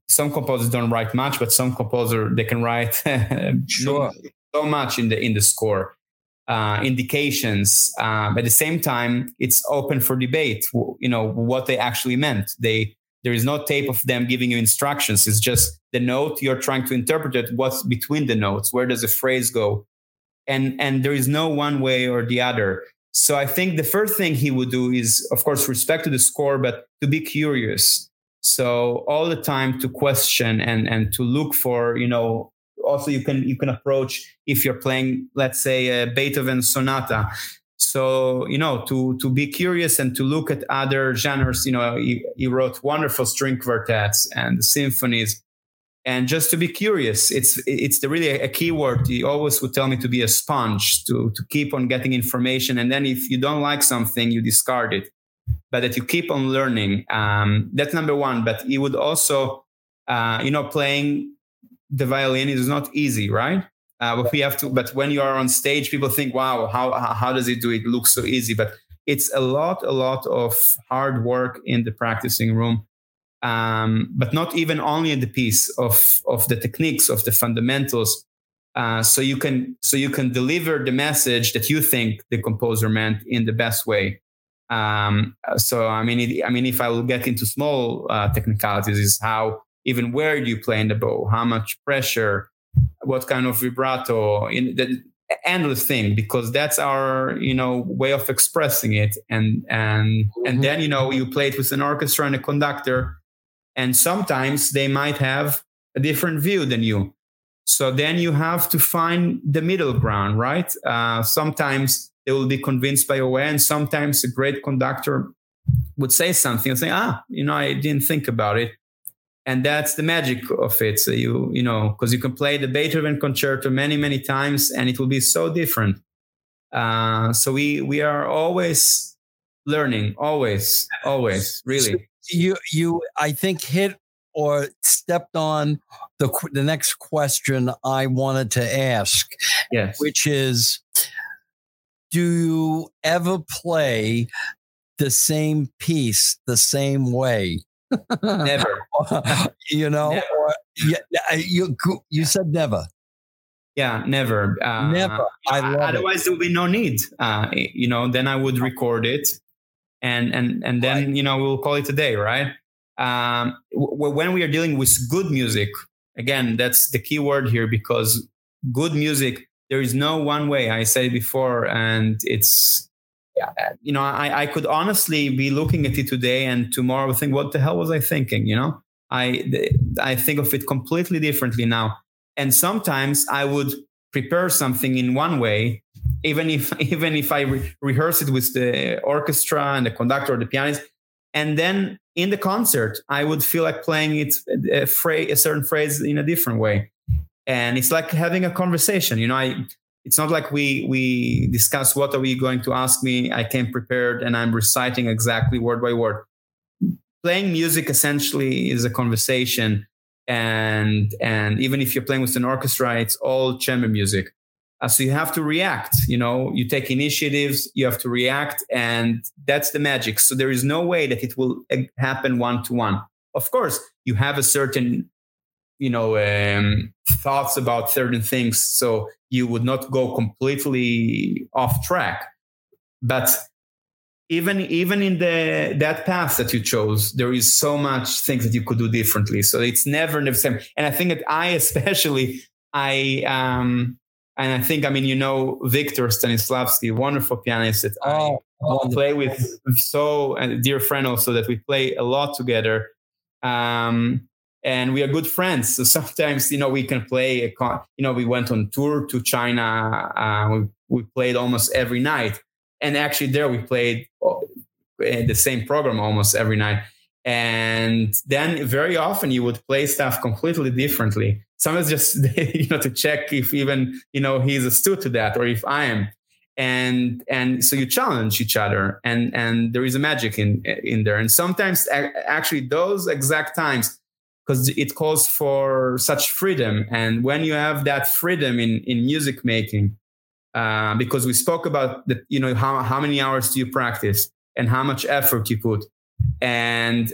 some composers don't write much, but some composer they can write sure. so much in the in the score. Uh, indications. Um, at the same time, it's open for debate. You know what they actually meant. They there is no tape of them giving you instructions. It's just the note you're trying to interpret it. What's between the notes? Where does the phrase go? And and there is no one way or the other. So I think the first thing he would do is, of course, respect to the score, but to be curious so all the time to question and and to look for you know also you can you can approach if you're playing let's say a beethoven sonata so you know to to be curious and to look at other genres you know he, he wrote wonderful string quartets and symphonies and just to be curious it's it's the really a key word he always would tell me to be a sponge to to keep on getting information and then if you don't like something you discard it but that you keep on learning. Um, that's number one. But he would also, uh, you know, playing the violin is not easy, right? Uh, but we have to. But when you are on stage, people think, "Wow, how how does it do it? looks so easy." But it's a lot, a lot of hard work in the practicing room. Um, but not even only in the piece of of the techniques of the fundamentals. Uh, so you can so you can deliver the message that you think the composer meant in the best way. Um, so I mean, it, I mean, if I will get into small uh, technicalities, is how even where do you play in the bow, how much pressure, what kind of vibrato, in the, endless thing because that's our you know way of expressing it. And and mm-hmm. and then you know you play it with an orchestra and a conductor and sometimes they might have a different view than you. So then you have to find the middle ground right? Uh, sometimes they will be convinced by a way and sometimes a great conductor would say something and say ah you know i didn't think about it and that's the magic of it. So you you know because you can play the beethoven concerto many many times and it will be so different. Uh, so we we are always learning always always really. so you you i think hit or stepped on the the next question i wanted to ask yes. which is do you ever play the same piece the same way never. you know, never. Or, yeah, you you said never. Yeah, never. Uh, never. I love otherwise, it. there would be no need. Uh, you know, then I would record it, and and and then right. you know we'll call it a day, right? Um, w- when we are dealing with good music, again, that's the key word here because good music. There is no one way. I said before, and it's Uh, you know, I, I could honestly be looking at it today and tomorrow think, what the hell was I thinking? You know, I, I think of it completely differently now. And sometimes I would prepare something in one way, even if, even if I re- rehearse it with the orchestra and the conductor or the pianist. And then in the concert, I would feel like playing it uh, a, phrase, a certain phrase in a different way. And it's like having a conversation. You know, I, it's not like we we discuss what are we going to ask me. I came prepared and i'm reciting exactly word by word. Playing music essentially is a conversation and and even if you're playing with an orchestra it's all chamber music. Uh, so you have to react you know you take initiatives you have to react and that's the magic. So there is no way that it will uh, happen one to one of course you have a certain you know um, thoughts about certain things. So you would not go completely off track. But even even in the that path that you chose there is so much things that you could do differently. So it's never the same. And i think that i especially i um and i think i mean you know victor stanislavsky wonderful pianist that oh, i play with so a dear friend also that we play a lot together. Um and we are good friends. So sometimes, you know, we can play. A con- you know, we went on tour to China. Uh, we, we played almost every night, and actually there we played uh, the same program almost every night. And then very often you would play stuff completely differently. Sometimes just you know to check if even you know he's astute to that or if I am. And and so you challenge each other, and and there is a magic in in there. And sometimes actually those exact times because it calls for such freedom. And when you have that freedom in, in music making, uh, because we spoke about the, you know, how, how many hours do you practice and how much effort you put. And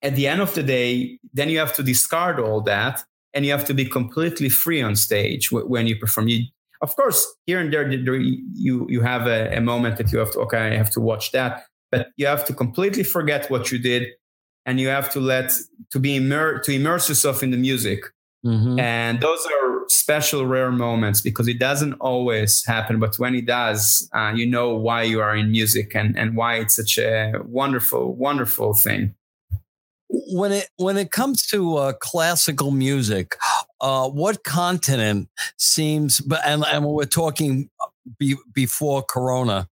at the end of the day, then you have to discard all that and you have to be completely free on stage when you perform. You, of course, here and there, you, you have a, a moment that you have to, okay, I have to watch that. But you have to completely forget what you did and you have to let to be immer- to immerse yourself in the music mm-hmm. and those are special rare moments because it doesn't always happen but when it does uh, you know why you are in music and and why it's such a wonderful wonderful thing when it when it comes to uh, classical music uh, what continent seems but and, and we're talking be, before corona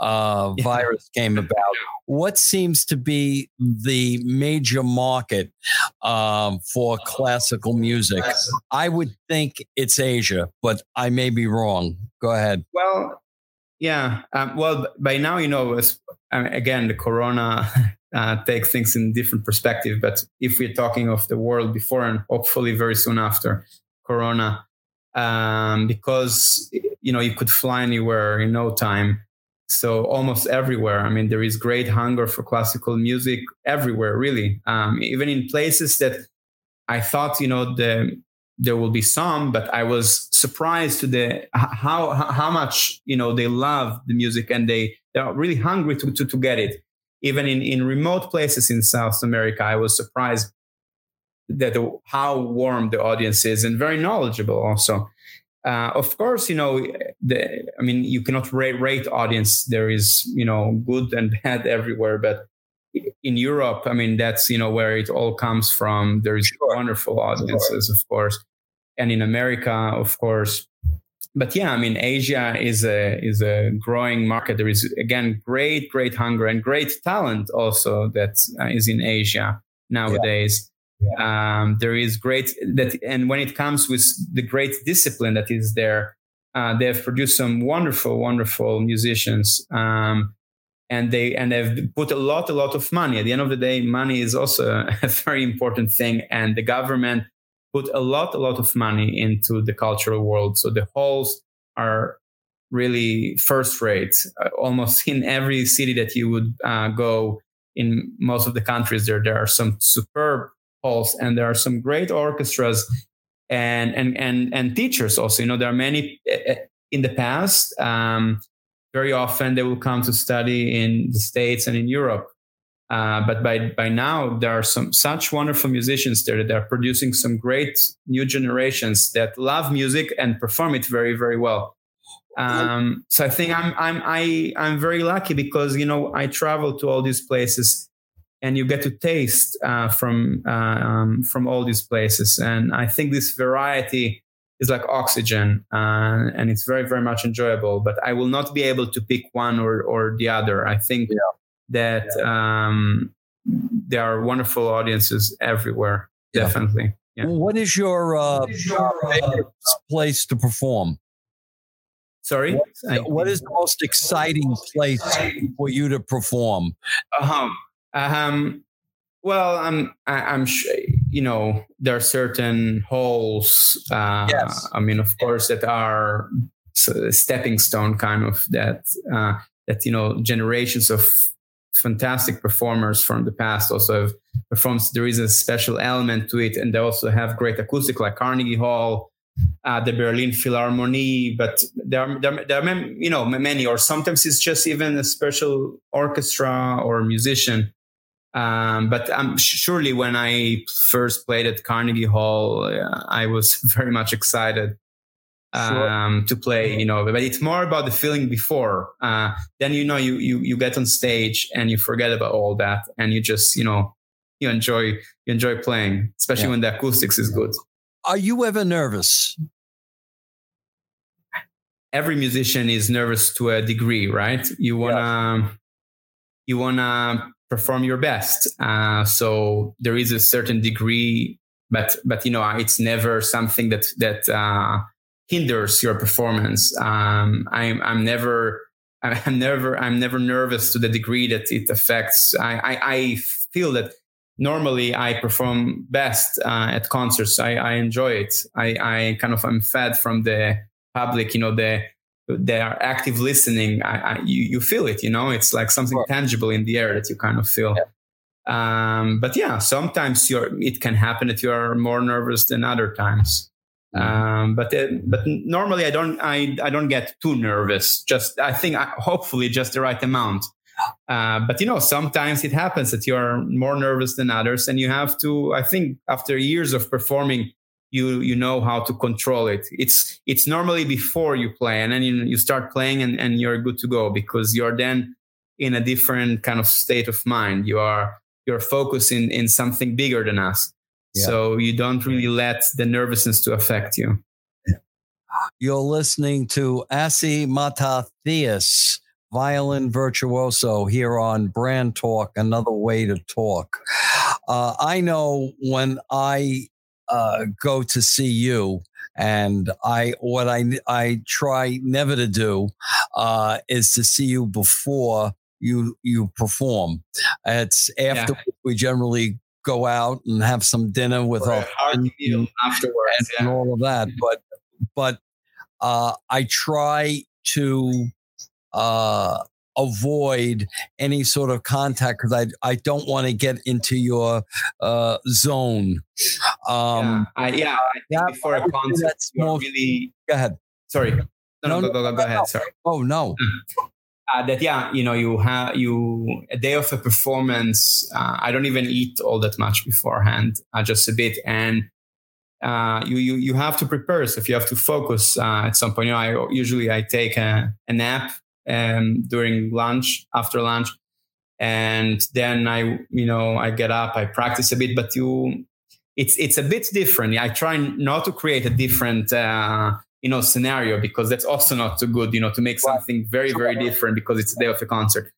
uh, virus came about what seems to be the major market um, for classical music? I would think it's Asia, but I may be wrong. Go ahead. Well, yeah. Um, well, by now, you know, again, the corona uh, takes things in different perspective. But if we're talking of the world before and hopefully very soon after corona, um, because you know you could fly anywhere in no time so almost everywhere. I mean there is great hunger for classical music everywhere really. Um, even in places that i thought you know the there will be some but i was surprised to the how how much you know they love the music and they they are really hungry to, to, to get it. Even in in remote places in south america i was surprised that the, how warm the audience is and very knowledgeable also uh, of course, you know, the, I mean, you cannot rate, rate audience. There is, you know, good and bad everywhere. But in Europe, I mean, that's, you know, where it all comes from. There's sure. wonderful audiences, sure. of course. And in America, of course. But yeah, I mean, Asia is a is a growing market. There is again great, great hunger and great talent also that uh, in Asia nowadays. Yeah. Um, there is great that, and when it comes with the great discipline that is there, uh, they have produced some wonderful, wonderful musicians. Um, and they and they've put a lot, a lot of money. At the end of the day, money is also a very important thing, and the government put a lot, a lot of money into the cultural world. So the halls are really first rate. Uh, almost in every city that you would uh, go in most of the countries, there there are some superb halls, and there are some great orchestras and and and and teachers also. You know, there are many eh, eh, in the past. Um, very often they will come to study in the states and in Europe. Uh, but by by now there are some such wonderful musicians there that are producing some great new generations that love music and perform it very very well. Um, so I think I'm I'm I I'm very lucky because you know I travel to all these places and you get to taste uh, from uh, um, from all these places. And I think this variety is like oxygen, uh, and it's very very much enjoyable. But I will not be able to pick one or or the other. I think yeah. that yeah. Um, there are wonderful audiences everywhere. Yeah. Definitely. What is your, uh, what is your place to perform? Sorry, what, what is the most exciting place for you to perform? Uh-huh. Um, well, I'm, I'm, you know, there are certain halls. Uh, yes. I mean, of course, that are stepping stone kind of that, uh, that, you know, generations of fantastic performers from the past also have performed. There is a special element to it. And they also have great acoustic like Carnegie Hall, uh, the Berlin Philharmonie, but there are, there, there are, you know, many, or sometimes it's just even a special orchestra or musician um, but um, surely when I first played at Carnegie Hall, uh, I was very much excited um, sure. to play, you know, but it's more about the feeling before. Uh, then, you know, you, you, you get on stage and you forget about all that and you just, you know, you enjoy, you enjoy playing, especially yeah. when the acoustics is good. Are you ever nervous? Every musician is nervous to a degree, right? You want to, yeah. you want to perform your best. Uh, so there is a certain degree, but but you know it's never something that that uh, hinders your performance. Um, I'm I'm never I'm never I'm never nervous to the degree that it affects. I I, I feel that normally I perform best uh, at concerts. I, I enjoy it. I I kind of I'm fed from the public. You know the they are active listening, I, I, you, you feel it, you know, it's like something sure. tangible in the air that you kind of feel. Yeah. Um, but yeah, sometimes you're, it can happen that you are more nervous than other times. Mm-hmm. Um, but uh, but normally I don't I, I don't get too nervous. Just I think I, hopefully just the right amount. Uh, but you know sometimes it happens that you are more nervous than others, and you have to. I think after years of performing, you you know how to control it. It's it's normally before you play and then you, you start playing and, and you're good to go because you're then in a different kind of state of mind. You are you're focusing in something bigger than us. Yeah. so you don't really let the nervousness to affect you. You're listening to Asi Matathias, violin virtuoso here on Brand Talk, another way to talk. Uh, I know when I uh, go to see you. And I, what I, I try never to do, uh, is to see you before you, you perform. It's after yeah. we generally go out and have some dinner with our meal afterwards and, yeah. and, all of that. But, but, uh, I try to, uh, avoid any sort of contact because I I don't want to get into your uh, zone. Um, yeah, I, yeah, I before a concert, that's more, really. Go ahead. Sorry. No, no, no, go, go, go, go ahead. Sorry. Oh no. Uh, that yeah, you know, you have you a day of a performance. Uh, I don't even eat all that much beforehand, uh, just a bit, and uh, you, you you have to prepare. So if you have to focus uh, at some point, you know, I usually I take a, a nap um, during lunch, after lunch, and then I you know I get up, I practice a bit, but you it's it's a bit different. I try not to create a different uh, you know scenario because that's also not too good. You know, to make something very very different because it's the day of the concert.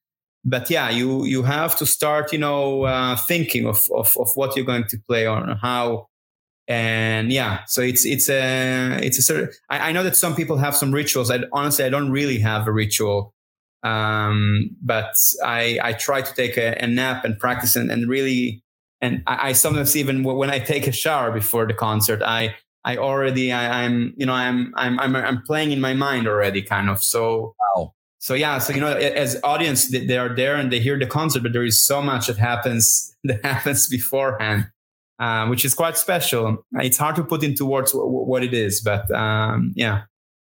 But yeah, you you have to start you know uh, thinking of, of of what you're going to play on how. And yeah, so it's it's a it's a sort of, I, I know that some people have some rituals. I honestly I don't really have a ritual. Um, but I, I try to take a, a nap and practice and, and really and I, I, sometimes even when I take a shower before the concert, I I already I, am you know I'm I'm I'm I'm playing in my mind already kind of so wow. so yeah so you know as audience they are there and they hear the concert but there is so much that happens that happens beforehand uh, which is quite special. It's hard to put into words what it is but um, yeah.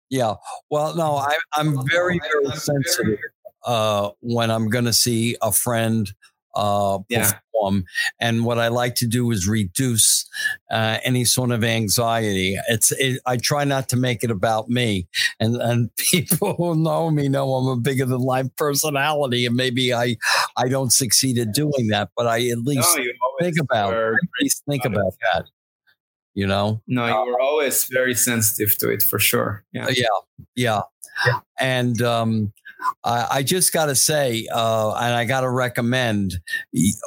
Yeah. Well no I, I'm very very sensitive uh, when I'm going to see a friend uh, yeah. perform. And what I like to do is reduce uh, any sort of anxiety. It's it, I try not to make it about me, and and people who know me know I'm a bigger than life personality, and maybe I I don't succeed at doing that, but I at least no, think about at least think about that. You know, no, you were always very sensitive to it for sure. Yeah, yeah, yeah. yeah. and um, I, I just got to say, uh, and I got to recommend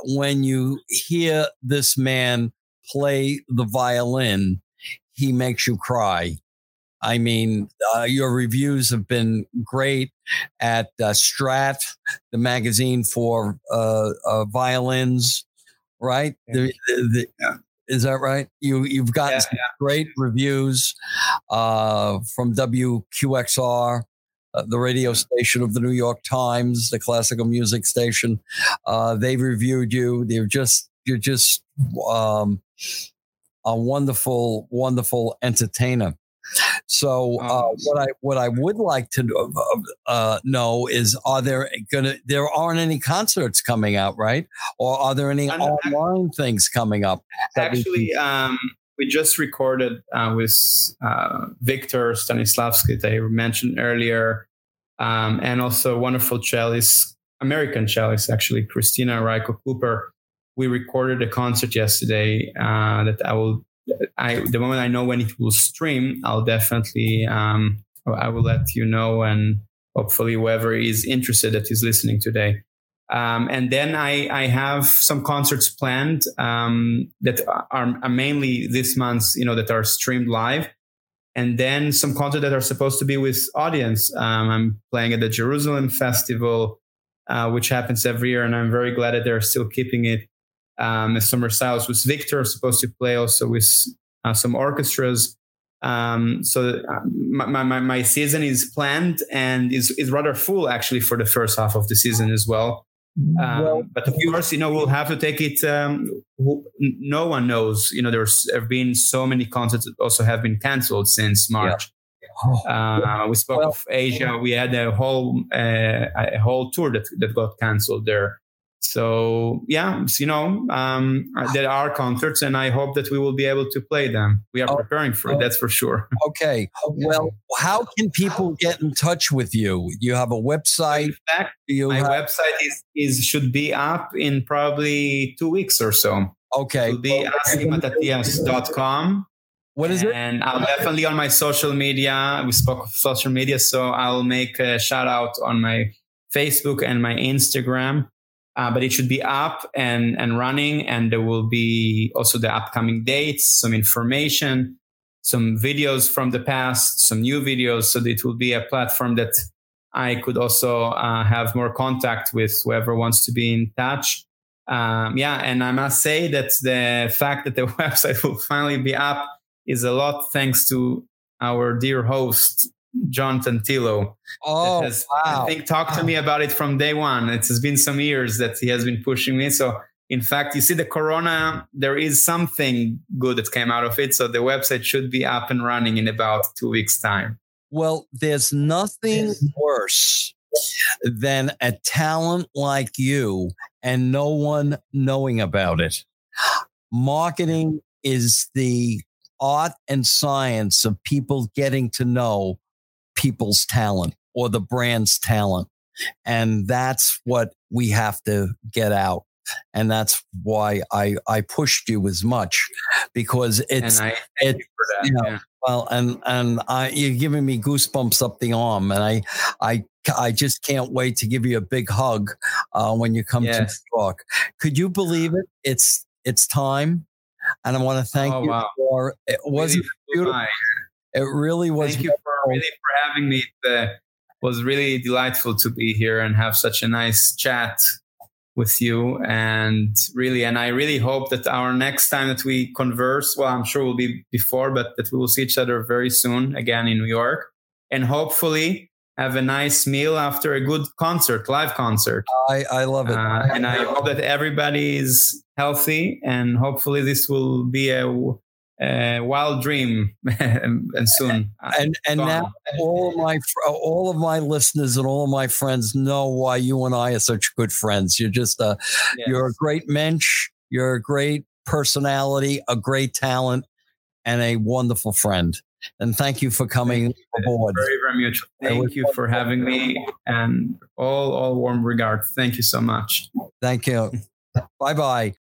when you hear this man play the violin, he makes you cry. I mean, uh, your reviews have been great at uh, Strad, the magazine for uh, uh violins, right? The, the, the, is that right? You you've gotten yeah, yeah. great reviews uh, from WQXR uh, the radio station of the New York Times, the classical music station. Uh, they've reviewed you. They're just you're just um, a wonderful, wonderful entertainer. So uh, what I what I would like to uh, uh, know is are there gonna there aren't any concerts coming out right or are there any online things coming up? Actually, um, we just recorded uh, with uh, Victor Stanislavsky that I mentioned earlier, um, and also wonderful cellist, American cellist actually, Kristina Reiko Cooper. We recorded a concert yesterday uh, that I will. I the moment I know when it will stream, I'll definitely um, I will let you know, and hopefully whoever is interested that is listening today um, and then I, I, have some concerts planned um, that are, are, mainly this month, you know, that are streamed live. And then some concerts that are supposed to be with audience. Um, I'm playing at the Jerusalem Festival, uh, which happens every year, and I'm very glad that they're still keeping it. Um, Summer Styles with Victor, supposed to play also with uh, some orchestras. Um, so uh, my, my, my season is planned and is, is rather full actually for the first half of the season as well. Um, well, but of course, you know, we'll have to take it. Um, no one knows. You know, there's have been so many concerts that also have been cancelled since March. Yeah. Oh, uh, we spoke well, of Asia. We had a whole uh, a whole tour that that got cancelled there. So yeah, you know, um, there are concerts, and I hope that we will be able to play them. We are oh, preparing for it. That's for sure. Okay. Well, how can people get in touch with you? You have a website. In fact, my have- website is is should be up in probably two weeks or so. Okay. It'll be asimatathias.com. What is it? And I'll definitely on my social media. We spoke of social media, so I'll make a shout out on my Facebook and my Instagram uh, but it should be up and, and running. And there will be also the upcoming dates, some information, some videos from the past, some new videos. So it will be a platform that I could also uh, have more contact with whoever wants to be in touch. Um, yeah, and I must say that the fact that the website will finally be up is a lot thanks to our dear host John Tantillo. Oh, has, wow. I think talked to me about it from day one. It has been some years that he has been pushing me. So, in fact, you see, the Corona, there is something good that came out of it. So, the website should be up and running in about two weeks' time. Well, there's nothing worse than a talent like you and no one knowing about it. Marketing is the art and science of people getting to know people's talent or the brand's talent. And that's what we have to get out. And that's why I, I pushed you as much because it's, I, it, you, you know, yeah. well, and, and I, you're giving me goosebumps up the arm and I, I, I just can't wait to give you a big hug uh, when you come yes. to talk. Could you believe it? It's, it's time. And I want to thank oh, you wow. for it wasn't beautiful. It really was. Thank you for really for having me. It was really delightful to be here and have such a nice chat with you. And really, and I really hope that our next time that we converse, well, I'm sure will be before, but that we will see each other very soon again in New York. And hopefully have a nice meal after a good concert, live concert. I, I love it. Uh, and I hope that everybody is healthy and hopefully this will be a uh, wild dream and soon. And and gone. now all of my all of my listeners and all of my friends know why you and I are such good friends. You're just a yes. you're a great mensch. You're a great personality a great talent and a wonderful friend. And thank you for coming aboard. Very very mutual thank you for having me and all all warm regards. Thank you so much. Thank you. Bye bye